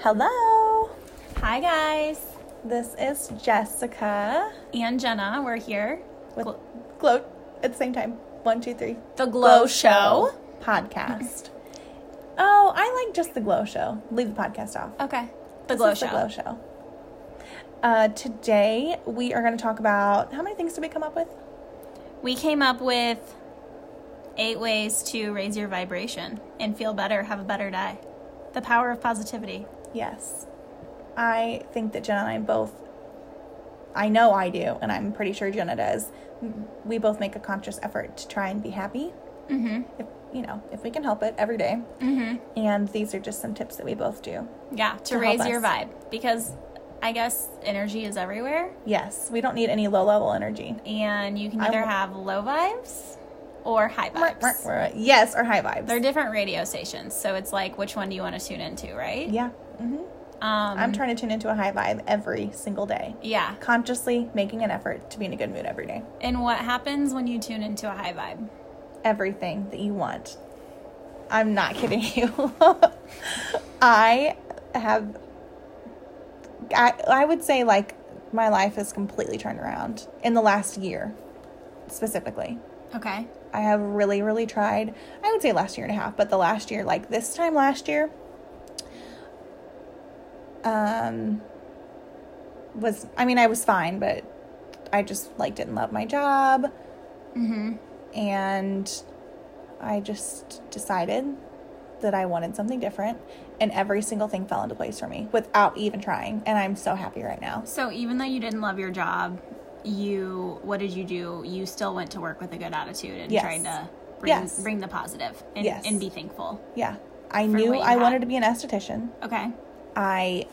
Hello. Hi, guys. This is Jessica And Jenna, we're here with Gl- Glow at the same time. One, two, three. The Glow Show. podcast. oh, I like just the Glow Show. Leave the podcast off. Okay. The Glow Show. The Glow Show. Uh, today we are going to talk about how many things did we come up with? We came up with eight ways to raise your vibration and feel better, have a better day. The power of positivity. Yes. I think that Jenna and I both, I know I do, and I'm pretty sure Jenna does. We both make a conscious effort to try and be happy. Mm-hmm. If, you know, if we can help it every day. Mm-hmm. And these are just some tips that we both do. Yeah, to, To raise your vibe because I guess energy is everywhere Yes, we don't need any low level energy. and you can either have low vibes or high vibes. Yes, or high vibes. They're different radio stations, so it's like which one do you want to tune into, right? yeah. hmm Um, I'm trying to tune into a high vibe every single day. Yeah. Consciously making an effort to be in a good mood every day. And what happens when you tune into a high vibe? Everything that you want. I'm not kidding you. I have, I, I would say, like, my life has completely turned around in the last year, specifically. Okay. I have really, really tried. I would say last year and a half, but the last year, like this time last year, um, was I mean I was fine, but I just like didn't love my job, Mm-hmm. and I just decided that I wanted something different, and every single thing fell into place for me without even trying, and I'm so happy right now. So even though you didn't love your job, you what did you do? You still went to work with a good attitude and Yes. tried to bring, Yes. bring the positive and, Yes. and be thankful. Yeah, I knew I had. wanted to be an esthetician. Okay. I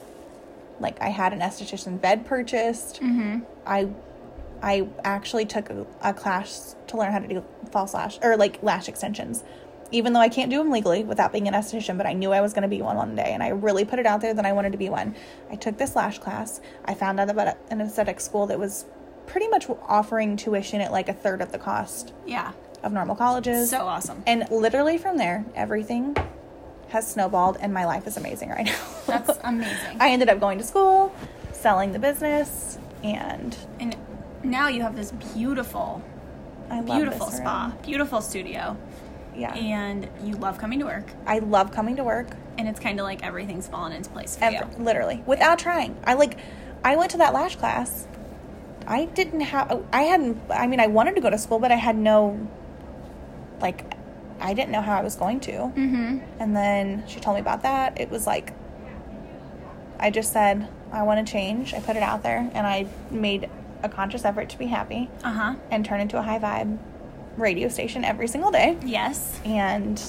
like I had an esthetician bed purchased. Mm-hmm. I I actually took a, a class to learn how to do false lash or like lash extensions. Even though I can't do them legally without being an esthetician, but I knew I was going to be one one day, and I really put it out there that I wanted to be one. I took this lash class. I found out about an aesthetic school that was pretty much offering tuition at like a third of the cost Yeah. of normal colleges. So awesome. and literally from there, everything has snowballed, and my life is amazing right now. That's amazing. I ended up going to school, selling the business, and and now you have this beautiful, I love beautiful this spa, room. beautiful studio, Yeah, and you love coming to work. I love coming to work. And it's kind of like everything's fallen into place for Ever, you. literally, without trying. I like, I went to that lash class. I didn't have. I hadn't. I mean, I wanted to go to school, but I had no. Like, I didn't know how I was going to. Mm-hmm. And then she told me about that. It was like, I just said, I want to change. I put it out there and I made a conscious effort to be happy Uh huh. and turn into a high vibe radio station every single day. Yes. And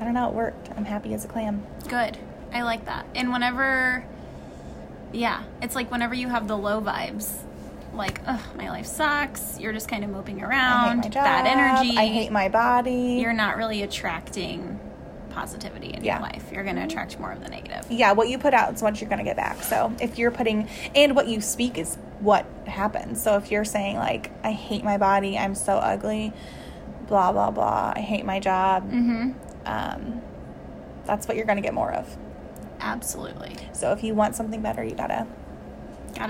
I don't know, it worked. I'm happy as a clam. Good. I like that. And whenever, yeah, it's like whenever you have the low vibes, like, ugh, my life sucks. You're just kind of moping around, my job. bad energy. I hate my body. You're not really attracting positivity in Yeah. your life. You're going to attract more of the negative. yeah, what you put out is what you're going to get back. So if you're putting, and what you speak is what happens. So if you're saying, like, I hate my body, I'm so ugly, blah, blah, blah, I hate my job, Mm-hmm. um, that's what you're going to get more of. Absolutely. So if you want something better, you Got to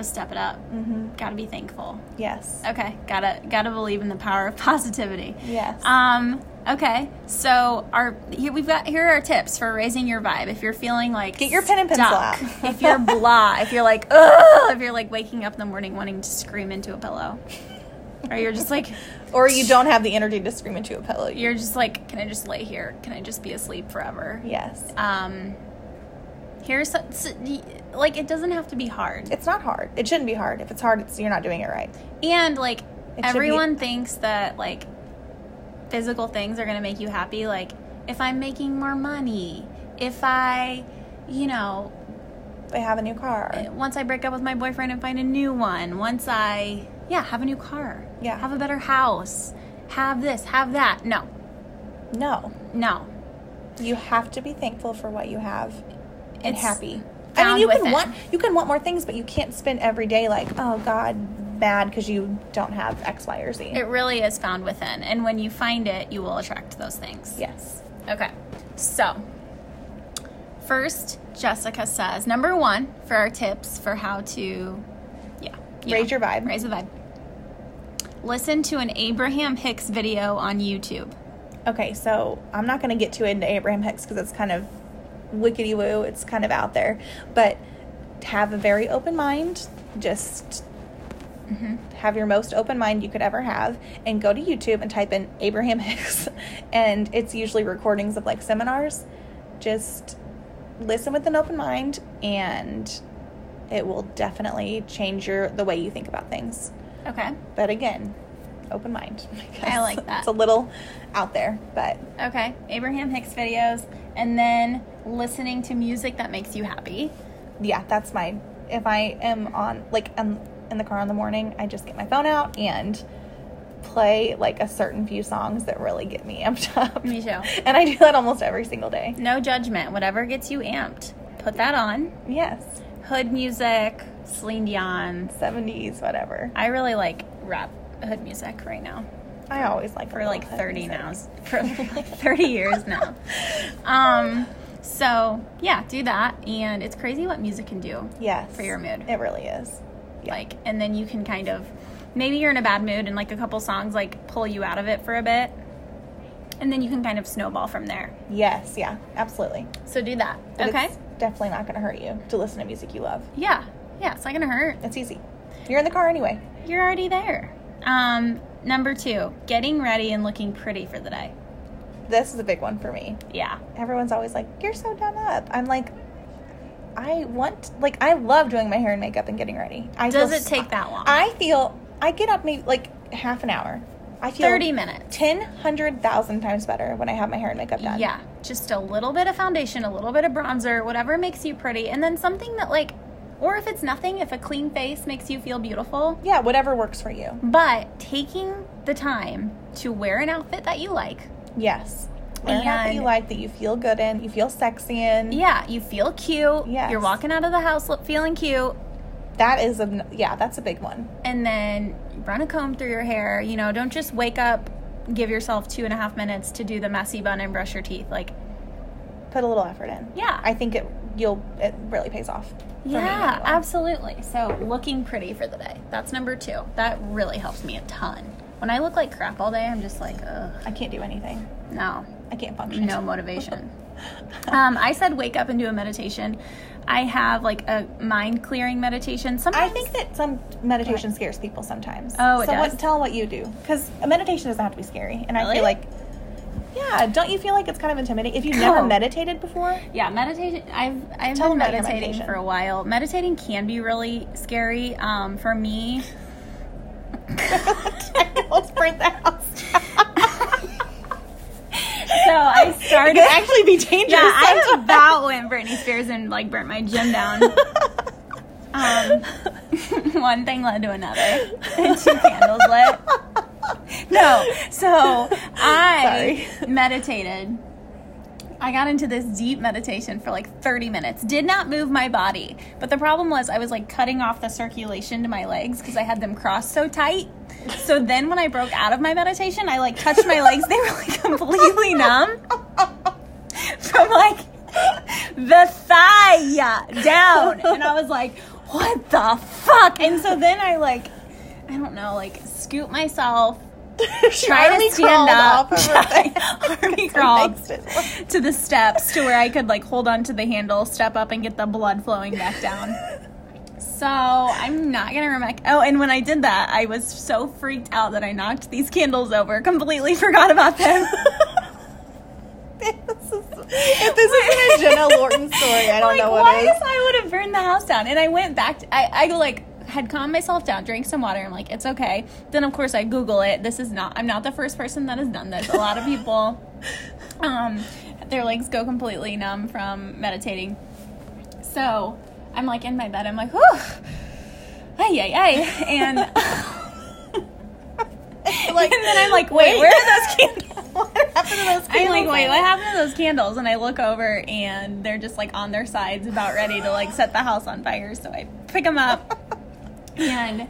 step it up. mm-hmm. Got to be thankful. yes, Okay. Got to got to believe in the power of positivity. yes. Um. Okay. So our here we've got here are our tips for raising your vibe. If you're feeling like Get your pen and pencil out. if you're blah, if you're like ugh, if you're like waking up in the morning wanting to scream into a pillow, or you're just like or you don't have the energy to scream into a pillow. you're just like, can I just lay here? Can I just be asleep forever? yes. Um. Here's some, s- y- like it doesn't have to be hard. It's not hard. It shouldn't be hard. If it's hard, it's you're not doing it right. And like be- everyone thinks that like physical things are going to make you happy like if I'm making more money, if I, you know, They have a new car. Eh, once I break up with my boyfriend and find a new one, once I yeah, have a new car. Yeah. Have a better house. Have this, have that. No. No, No. you have to be thankful for what you have and It's happy. I mean, found you can want you can want more things, but you can't spend every day like, oh God, bad because you don't have X, Y, or Z. It really is found within. And when you find it, you will attract those things. yes. Okay. So, First, Jessica says number one for our tips for how to, yeah, you Raise your vibe. Raise the vibe. Listen to an Abraham Hicks video on YouTube. Okay, so I'm not going to get too into Abraham Hicks because it's kind of wickety woo. It's kind of out there. But have a very open mind. Just mm-hmm, have your most open mind you could ever have and go to YouTube and type in Abraham Hicks. and it's usually recordings of like seminars. Just listen with an open mind and it will definitely change your the way you think about things. Okay. But again, open mind. I like that. It's a little out there, but Okay. Abraham Hicks videos, and then listening to music that makes you happy. yeah, that's my. If I am on like um in the car in the morning, I just get my phone out and play like a certain few songs that really get me amped up. Me too. And I do that almost every single day. No judgment. Whatever gets you amped, put that on. Yes, Hood music, Celine Dion. seventies, whatever. I really like rap hood music right now. I always like For like 30 now. For like 30 years now. Um, so yeah, do that. And it's crazy what music can do. Yes, For your mood. it really is. Yeah. Like, and then you can kind of, maybe you're in a bad mood and like a couple songs like pull you out of it for a bit. And then you can kind of snowball from there. Yes, yeah, absolutely. So do that. But okay. it's definitely not going to hurt you to listen to music you love. Yeah. Yeah. It's not going to hurt. It's easy. You're in the car anyway. You're already there. Um, number two, getting ready and looking pretty for the day. This is a big one for me. Yeah. everyone's always like, "You're so done up." I'm like, I want like I love doing my hair and makeup and getting ready. I Does feel it take that long? I feel I get up maybe like half an hour. I feel 30 minutes. ten hundred thousand times better when I have my hair and makeup done. Yeah, just a little bit of foundation, a little bit of bronzer, whatever makes you pretty, and then something that like, or if it's nothing, if a clean face makes you feel beautiful. yeah, whatever works for you. But taking the time to wear an outfit that you like, Yes, wear an outfit And- you like that you feel good in, you feel sexy in. yeah, you feel cute. Yes. You're walking out of the house feeling cute, that is a yeah, that's a big one. and then run a comb through your hair. You know, don't just wake up, give yourself two and a half minutes to do the messy bun and brush your teeth. Like, Put a little effort in. yeah, I think it you'll it really pays off. Yeah, absolutely. So looking pretty for the day. That's number two. That really helps me a ton. When I look like crap all day, I'm just like, ugh, I can't do anything. no, I can't function. no motivation. um, I said wake up and do a meditation. I have like a mind clearing meditation. Sometimes I think that some meditation scares people sometimes. Oh, it so does? What, tell what you do because a meditation doesn't have to be scary, and I feel like, yeah, don't you feel like it's kind of intimidating if you've never meditated before? yeah, meditation. I've I've Tell been them about your meditating for a while. Meditating can be really scary. Um, for me, Let's burn the house. so I it started. could actually be dangerous. yeah, I about went Britney Spears and like burnt my gym down. Um, one thing led to another, and two candles lit. No, so I meditated. I got into this deep meditation for like 30 minutes. Did not move my body. But the problem was I was like cutting off the circulation to my legs because I had them crossed so tight. So then when I broke out of my meditation, I like touched my legs. They were like completely numb from like the thigh down. And I was like, what the fuck? And so then I like, I don't know, like scoop myself, try Army to stand up, off of her try- bed. army crawled to the steps to where I could like hold on to the handle, step up, and get the blood flowing back down. So I'm not gonna remember. Oh, and when I did that, I was so freaked out that I knocked these candles over. Completely forgot about them. This is- if this isn't a Jenna Lorton story, I don't like, know why what is. I would have burned the house down. And I went back. To, I I go like had calmed myself down, drank some water. I'm like, it's okay. Then of course I Google it. This is not. I'm not the first person that has done this. A lot of people, um, their legs go completely numb from meditating. So I'm like in my bed. I'm like, whew, ay ay ay, and. Like, and then I'm like, wait, where are those candles? what happened to those candles? I'm like, wait, what happened to those candles? And I look over and they're just like on their sides, about ready to like set the house on fire. So I pick them up and,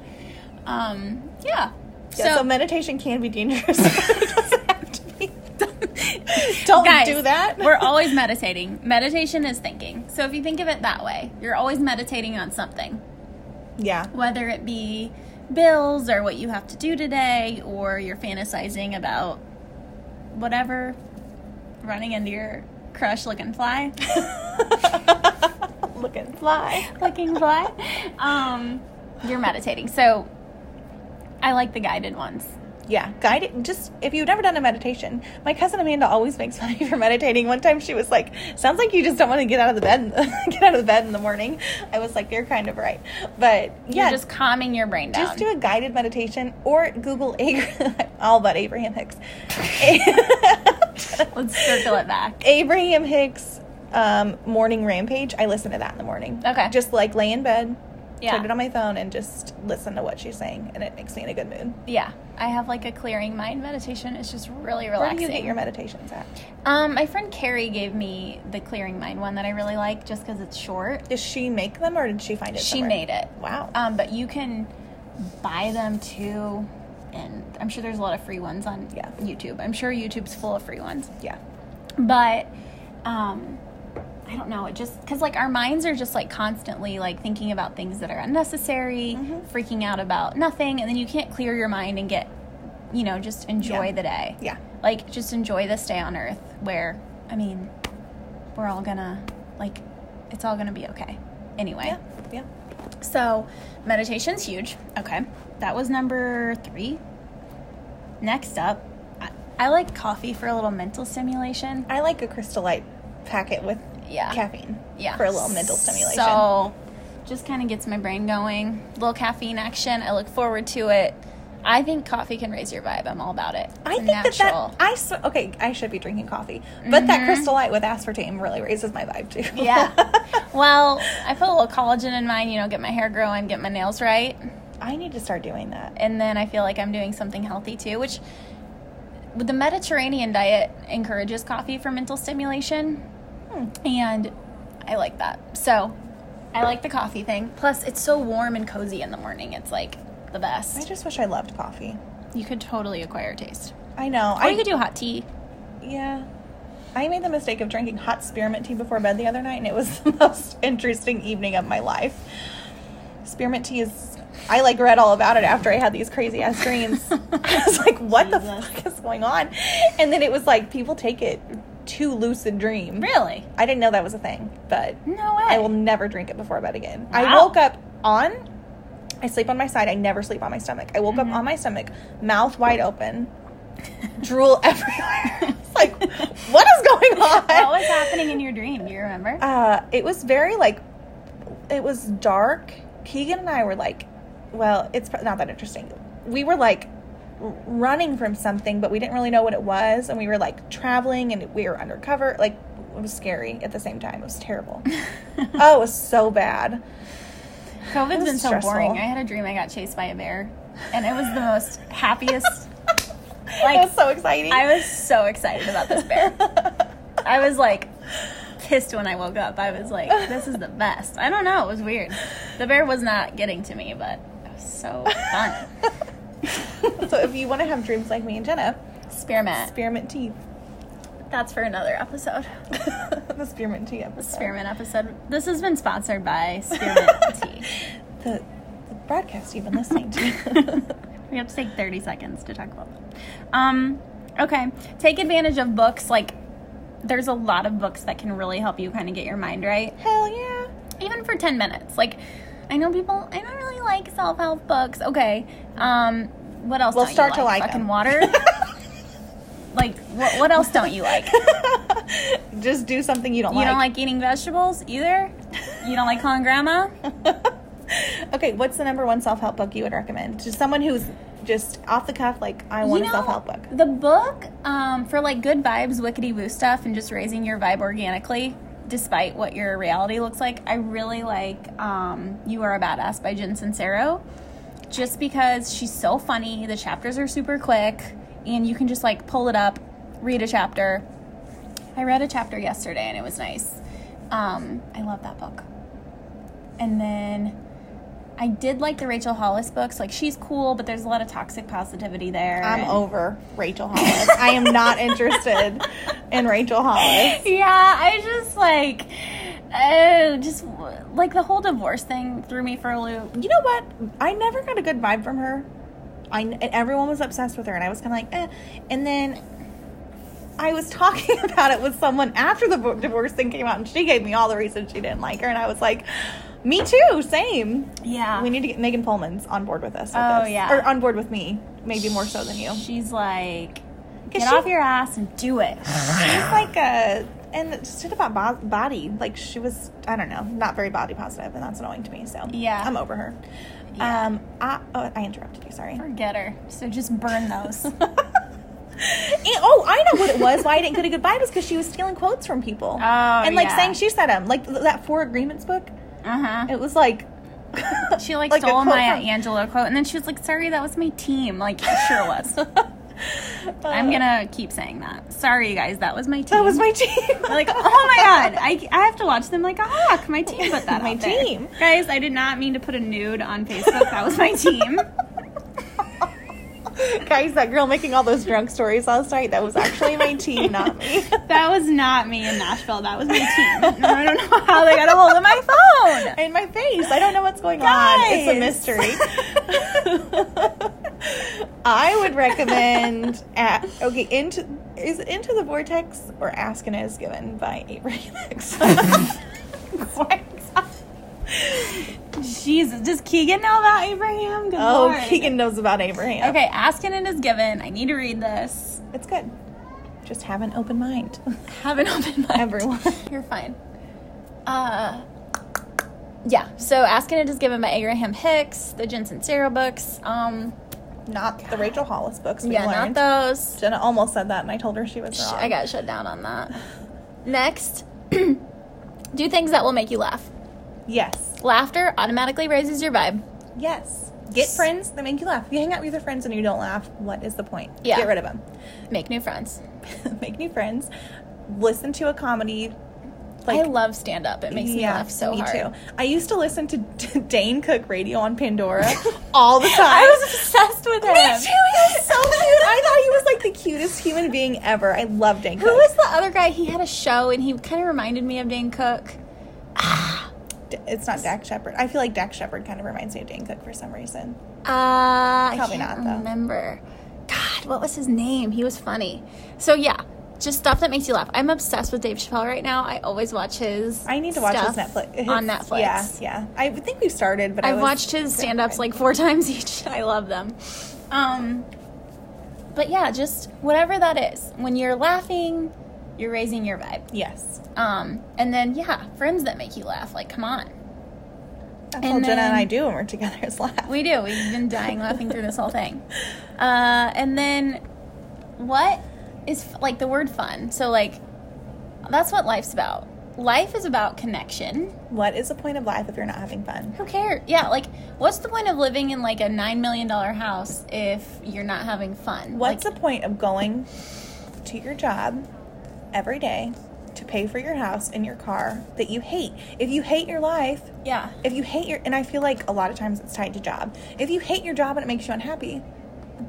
um, yeah. Yeah, so, meditation can be dangerous. it doesn't have to be. Don't Guys, do that. we're always meditating. Meditation is thinking. So if you think of it that way, you're always meditating on something, yeah. whether it be bills or what you have to do today, or you're fantasizing about whatever, running into your crush looking fly. Looking fly. looking fly. Um, you're meditating. So I like the guided ones. Yeah, guided. Just if you've never done a meditation, my cousin Amanda always makes fun of me for meditating. One time she was like, "Sounds like you just don't want to get out of the bed, get out of the bed in the morning." I was like, "You're kind of right," but yeah, You're just calming your brain down. just do a guided meditation or Google Abraham, all about Abraham Hicks. Let's circle it back. Abraham Hicks um, morning rampage. I listen to that in the morning. Okay. just like lay in bed, Yeah. turn it on my phone, and just listen to what she's saying, and it makes me in a good mood. Yeah. I have like a clearing mind meditation. It's just really Where relaxing. do you get your meditations at? um, my friend Carrie gave me the clearing mind one that I really like just because it's short. Does she make them or did she find it? She somewhere? made it. Wow. Um, but you can buy them too, and I'm sure there's a lot of free ones on Yeah. YouTube. I'm sure YouTube's full of free ones. yeah. But um, I don't know. It just because like our minds are just like constantly like thinking about things that are unnecessary, Mm-hmm. freaking out about nothing, and then you can't clear your mind and get, you know, just enjoy Yeah. the day. Yeah. Like just enjoy this day on Earth, where I mean, we're all gonna like, it's all gonna be okay. Anyway. Yeah. Yeah. So, meditation's huge. Okay. That was number three. Next up, I, I like coffee for a little mental stimulation. I like a crystal light packet with Yeah. caffeine. Yeah. For a little mental stimulation. So, just kind of gets my brain going. little caffeine action. I look forward to it. I think coffee can raise your vibe. I'm all about it. I think that natural. that I s- okay. I should be drinking coffee, but that Mhm. crystal light with aspartame really raises my vibe too. yeah. well, I put a little collagen in mine, you know, get my hair growing, get my nails right. I need to start doing that. and then I feel like I'm doing something healthy too, which the Mediterranean diet encourages coffee for mental stimulation, Hmm. and I like that. So I like the coffee thing. Plus, it's so warm and cozy in the morning. It's like the best. I just wish I loved coffee. You could totally acquire taste. I know. Or I you could do hot tea. Yeah. I made the mistake of drinking hot spearmint tea before bed the other night, and it was the most interesting evening of my life. Spearmint tea is. I like read all about it after I had these crazy ass dreams. I was like, what the fuck is going on? And then it was like, people take it to lucid dream. Really? I didn't know that was a thing, but No way. I will never drink it before bed again. I woke up on. I sleep on my side. I never sleep on my stomach. I woke Mm-hmm. up on my stomach, mouth wide open, drool everywhere. it's like, what is going on? what was happening in your dream? Do you remember? Uh, it was very like, it was dark. Keegan and I were like, well, it's not that interesting. We were like running from something, but we didn't really know what it was, and we were like traveling, and we were undercover. Like, it was scary at the same time. It was terrible. oh, it was so bad. COVID's been so stressful. boring. I had a dream I got chased by a bear, and it was the most happiest. it Like was so exciting. I was so excited about this bear. I was like pissed when I woke up. I was like, this is the best. I don't know. It was weird. The bear was not getting to me, but it was so fun. So if you want to have dreams like me and Jenna, Spearmint. spearmint tea. That's for another episode. the spearmint tea episode. Spearmint episode. This has been sponsored by Spearmint Tea. The, the broadcast you've been listening to. We have to take 30 seconds to talk about them. Um, okay. Take advantage of books. Like, there's a lot of books that can really help you kind of get your mind right. Hell yeah. even for 10 minutes like i know people i don't really like self-help books okay um what else We'll don't start you to like? like fucking them. water? Like what, what else don't you like? Just do something you don't you like. You don't like. eating vegetables either? You don't like calling grandma? Okay, what's the number one self help book you would recommend? To someone who's just off the cuff, like, I want You a self help book? the book um, for like good vibes wickety woo stuff and just raising your vibe organically despite what your reality looks like i really like um, you are a badass by jen sincero just because she's so funny the chapters are super quick and you can just like pull it up read a chapter i read a chapter yesterday and it was nice um, i love that book and then I did like the Rachel Hollis books. Like she's cool, but there's a lot of toxic positivity there. I'm and- over Rachel Hollis. I am not interested in Rachel Hollis. Yeah, I just like, oh, just like the whole divorce thing threw me for a loop. You know what? I never got a good vibe from her. I and everyone was obsessed with her, and I was kind of like, eh. And then I was talking about it with someone after the divorce thing came out, and she gave me all the reasons she didn't like her, and I was like, me too, same. Yeah, We need to get Megan Pullman's on board with us. With Oh, this. yeah. or on board with me, maybe more so than you. she's like, get she- off your ass and do it. She's like a and just shit about bo- body. Like she was, I don't know, not very body positive, and that's annoying to me. So Yeah. I'm over her. Yeah. Um, I oh, I interrupted you. Sorry. Forget her. So just burn those. And- oh, I know what it was. Why I didn't get a good vibe was because she was stealing quotes from people. Oh, and like yeah. saying she said them, like that Four Agreements book. Uh huh. It was like She like, like stole Maya from- Angelou quote, and then she was like, "Sorry, that was my team." Like, it sure was. I'm gonna keep saying that. Sorry, you guys, that was my team. That was my team. like, oh my god, I, I have to watch them like a hawk. My team put that My out there. team. Guys, I did not mean to put a nude on Facebook. That was my team. Guys, that girl making all those drunk stories last night, that was actually my team, not me. That was not me in Nashville. That was my team. I don't know how they got a hold of my phone. in my face. I don't know what's going on. It's a mystery. I would recommend at okay into is it into the vortex or Ask and Is Given by Abraham Hicks. Jesus, does Keegan know about Abraham? Good oh, Lord. Keegan knows about Abraham. Okay, asking and is given. I need to read this. it's good. Just have an open mind, Have an open mind. everyone. You're fine. Uh, yeah. So asking it is given by Abraham Hicks, the Jen Sincero books. Um, Not the Rachel Hollis books. We yeah, learned. not those. Jenna almost said that, and I told her she was wrong. I got shut down on that. Next, do things that will make you laugh. yes, Laughter automatically raises your vibe. yes. Get friends that make you laugh. If you hang out with your friends and you don't laugh, what is the point? Yeah. Get rid of them. Make new friends. make new friends, listen to a comedy. I love stand up. It makes me laugh so hard. me hard. too. I used to listen to D- Dane Cook radio on Pandora all the time. I was obsessed with him. me too. He was so cute. I thought he was like the cutest human being ever. I love Dane Cook. Who was the other guy? He had a show and he kind of reminded me of Dane Cook. It's not Dax Shepard. I feel like Dax Shepard kind of reminds me of Dane Cook for some reason. Uh, Probably I can't not, though. remember. God, what was his name? He was funny. So yeah, just stuff that makes you laugh. I'm obsessed with Dave Chappelle right now. I always watch his. I need to watch his Netflix his- on Netflix. Yeah, yeah. I think we started, but I've watched his stand-ups like four times each. I love them. Um, but yeah, just whatever that is. When you're laughing, you're raising your vibe. Yes, Um, and then yeah, friends that make you laugh. Like, come on. that's And all Jenna and I do when we're together is laugh. We do. We've been dying laughing through this whole thing. Uh, and then what is like the word fun? So like that's what life's about. Life is about connection. what is the point of life if you're not having fun? Who cares? Yeah, like what's the point of living in like a 9 million dollar house if you're not having fun? What's like, the point of going to your job every day to pay for your house and your car that you hate? If you hate your life, Yeah. if you hate your, and I feel like a lot of times it's tied to job. If you hate your job and it makes you unhappy,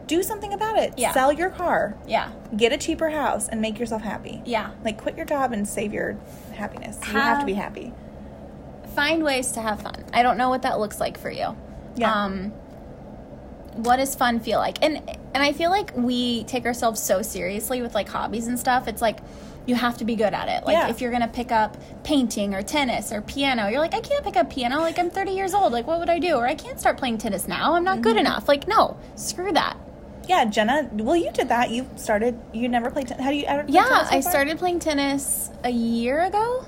do something about it. Yeah. Sell your car, Yeah. get a cheaper house, and make yourself happy. Yeah. Like quit your job and save your happiness. You have to be happy. Find ways to have fun. I don't know what that looks like for you. Yeah. Um what does fun feel like? And and I feel like we take ourselves so seriously with like hobbies and stuff. It's like you have to be good at it. Like Yeah. if you're gonna pick up painting or tennis or piano, you're like, I can't pick up piano. Like I'm 30 years old. Like what would I do? Or I can't start playing tennis now. I'm not good Mm-hmm. enough. Like no, screw that. Yeah, Jenna. Well, you did that. You started. You never played. Ten- How do you? ever Yeah, so I started playing tennis a year ago,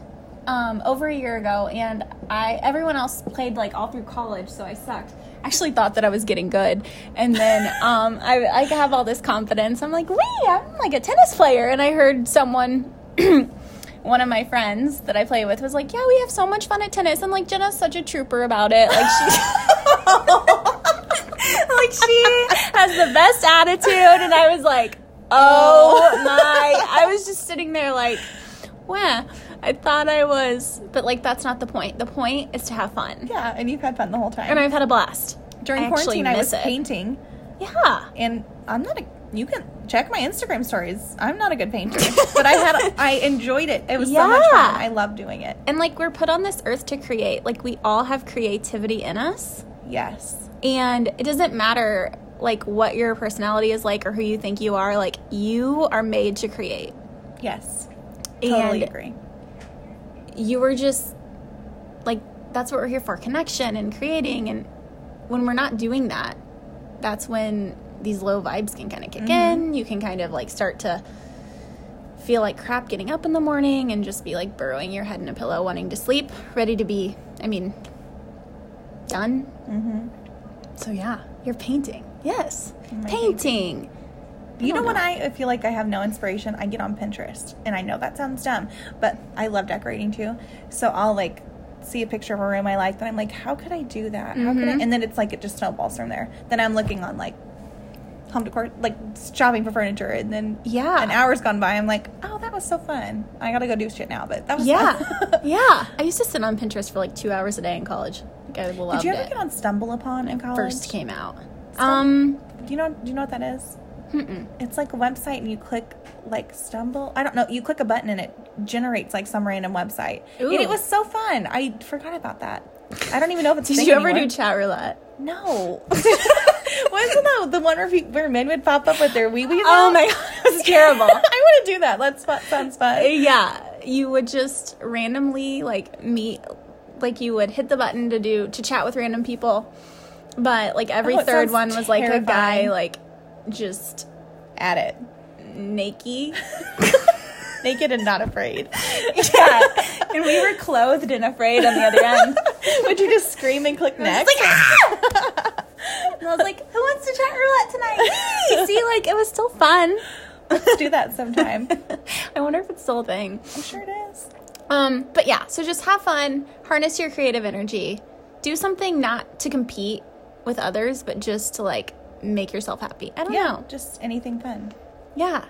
um, over a year ago, and I everyone else played like all through college, so I sucked. Actually thought that I was getting good, and then um, I, I have all this confidence. I'm like, wait, I'm like a tennis player, and I heard someone. One of my friends that I play with was like, "Yeah, we have so much fun at tennis." I'm like, Jenna's such a trooper about it. Like she, like she has the best attitude, and I was like, "Oh my!" I was just sitting there like, "Wow." I thought I was, but like that's not the point. The point is to have fun. Yeah, and you've had fun the whole time. And I've had a blast. During I quarantine, I was it. painting, Yeah. and I'm not a. You can check my Instagram stories. I'm not a good painter, but I had. I enjoyed it. It was so much fun. I love doing it. And like we're put on this earth to create. Like we all have creativity in us. Yes. And it doesn't matter like what your personality is like or who you think you are. Like you are made to create. Yes. Totally And agree. you were just like that's what we're here for connection and creating. And when we're not doing that that's when these low vibes can kind of kick in. You can kind of like start to feel like crap getting up in the morning and just be like burrowing your head in a pillow wanting to sleep ready to be i mean done. Mm-hmm. so yeah you're painting. Yes. Am I painting You know don't when. I feel like I have no inspiration, I get on Pinterest, and I know that sounds dumb, but I love decorating too. So I'll like see a picture of a room I like, then I'm like, how could I do that? How could I? Mhm. And then it's like it just snowballs from there. Then I'm looking on like home decor, like shopping for furniture, and then Yeah. an hour's gone by. I'm like, oh, that was so fun. I gotta go do shit now, but that was yeah fun. yeah i used to sit on pinterest for like two hours a day in college like i loved Did you ever it get on Stumble Upon in college? first came out. Um, Do you know? Do you know what that is? Mm-mm. It's like a website, and you click like Stumble. I don't know. You click a button, and it generates like some random website. And it was so fun. I forgot about that. I don't even know if it's. did you ever anymore. do chat roulette? No. Wasn't that the one where, where men would pop up with their wee wee? Oh my god, it was terrible. I want to do that. That's fun. Sounds fun. yeah, you would just randomly like meet, like you would hit the button to do to chat with random people, but like every Oh, third one was like a guy like just At it. naked. Naked and not afraid. yeah, and we were clothed and afraid on the other end. Would you just scream and click next? like, "Ah!" And I was like, "Who wants to chat roulette tonight?" See, like it was still fun. Let's do that sometime. I wonder if it's still a thing. I'm sure it is. Um, but yeah, so just have fun, harness your creative energy, do something not to compete with others, but just to like make yourself happy. I don't Yeah, know. just anything fun. Yeah.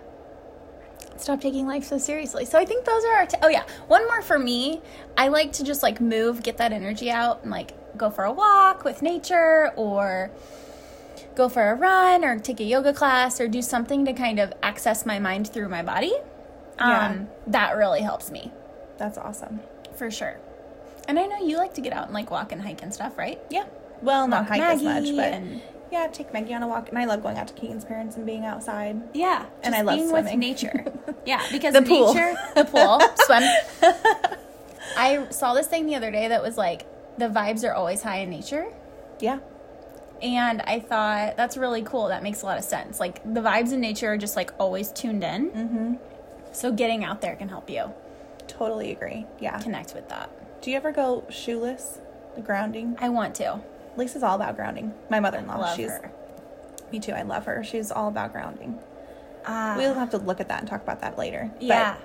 Stop taking life so seriously. So I think those are our. T- oh yeah, one more for me. I like to just like move, get that energy out, and like go for a walk with nature, or go for a run, or take a yoga class, or do something to kind of access my mind through my body. Yeah. Um, that really helps me That's awesome. for sure. And I know you like to get out and like walk and hike and stuff, right? Yeah. Well, not hike as much, but and- yeah, take Maggie on a walk. And I love going out to Keegan's parents and being outside. Yeah, And I love being swimming. with nature. yeah, because The pool. nature, the pool, swim. I saw this thing the other day that was like the vibes are always high in nature, Yeah. and I thought that's really cool. That makes a lot of sense. Like the vibes in nature are just like always tuned in. Mm-hmm. So getting out there can help you Totally agree. Yeah. connect with that. Do you ever go shoeless? The grounding? I want to. Lisa's all about grounding. My mother-in-law. She's her. me too. I love her. She's all about grounding. Ah, We'll have to look at that and talk about that later. But yeah.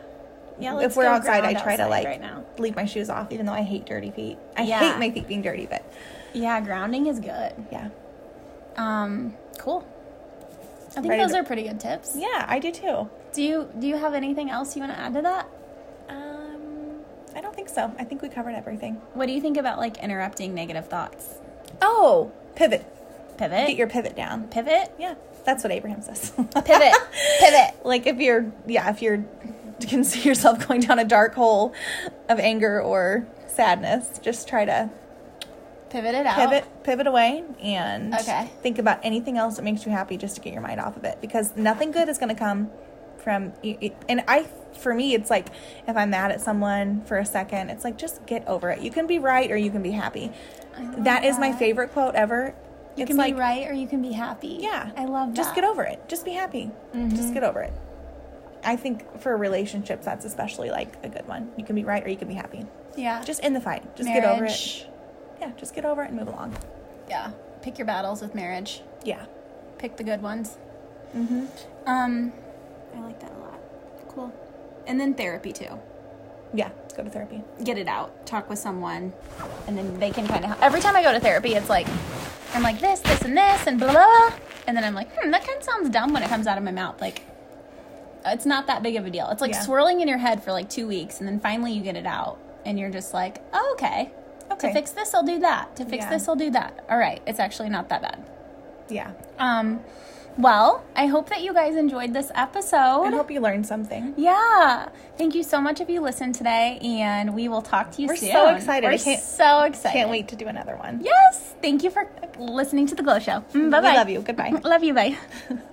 Yeah, let's if we're outside, I try to like right now. leave my shoes off, even though I hate dirty feet. I Yeah. hate my feet being dirty, but Yeah, grounding is good. yeah, Um, cool. I think Ready those to- are pretty good tips. yeah, I do too. Do you do you have anything else you want to add to that? Um, I don't think so. I think we covered everything. What do you think about like interrupting negative thoughts? Oh, pivot. Pivot. Get your pivot down. pivot. Yeah, that's what Abraham says. Pivot. Pivot. like if you're, yeah, if you're can see yourself going down a dark hole of anger or sadness, just try to Pivot it out. pivot pivot away and Okay. think about anything else that makes you happy just to get your mind off of it because nothing good is going to come from and i for me it's like if i'm mad at someone for a second it's like just get over it you can be right or you can be happy that is my favorite quote ever You it's can like be right or you can be happy. yeah I love that. just get over it just be happy just get over it i think for relationships that's especially like a good one you can be right or you can be happy Yeah. just in the fight just get over it yeah just get over it and move along Yeah. Pick your battles with marriage. yeah Pick the good ones. mm-hmm. Um, I like that a lot. Cool. And then therapy too. Yeah go to therapy Get it out. Talk with someone, and then they can kind of. Every time I go to therapy, it's like I'm like this, this, and this, and blah blah. blah. And then I'm like, hmm, that kind of sounds dumb when it comes out of my mouth. Like, it's not that big of a deal. It's like Yeah. swirling in your head for like two weeks, and then finally you get it out, and you're just like, oh, okay. Okay. To fix this, I'll do that. To fix Yeah. this, I'll do that. All right, it's actually not that bad. Yeah. Um, well, I hope that you guys enjoyed this episode. I hope you learned something. Yeah. Thank you so much if you listened today, and we will talk to you We're soon. so excited. We're so excited. Can't wait to do another one. Yes. Thank you for listening to the Glow Show. Bye bye. Love you. Goodbye. Love you. Bye.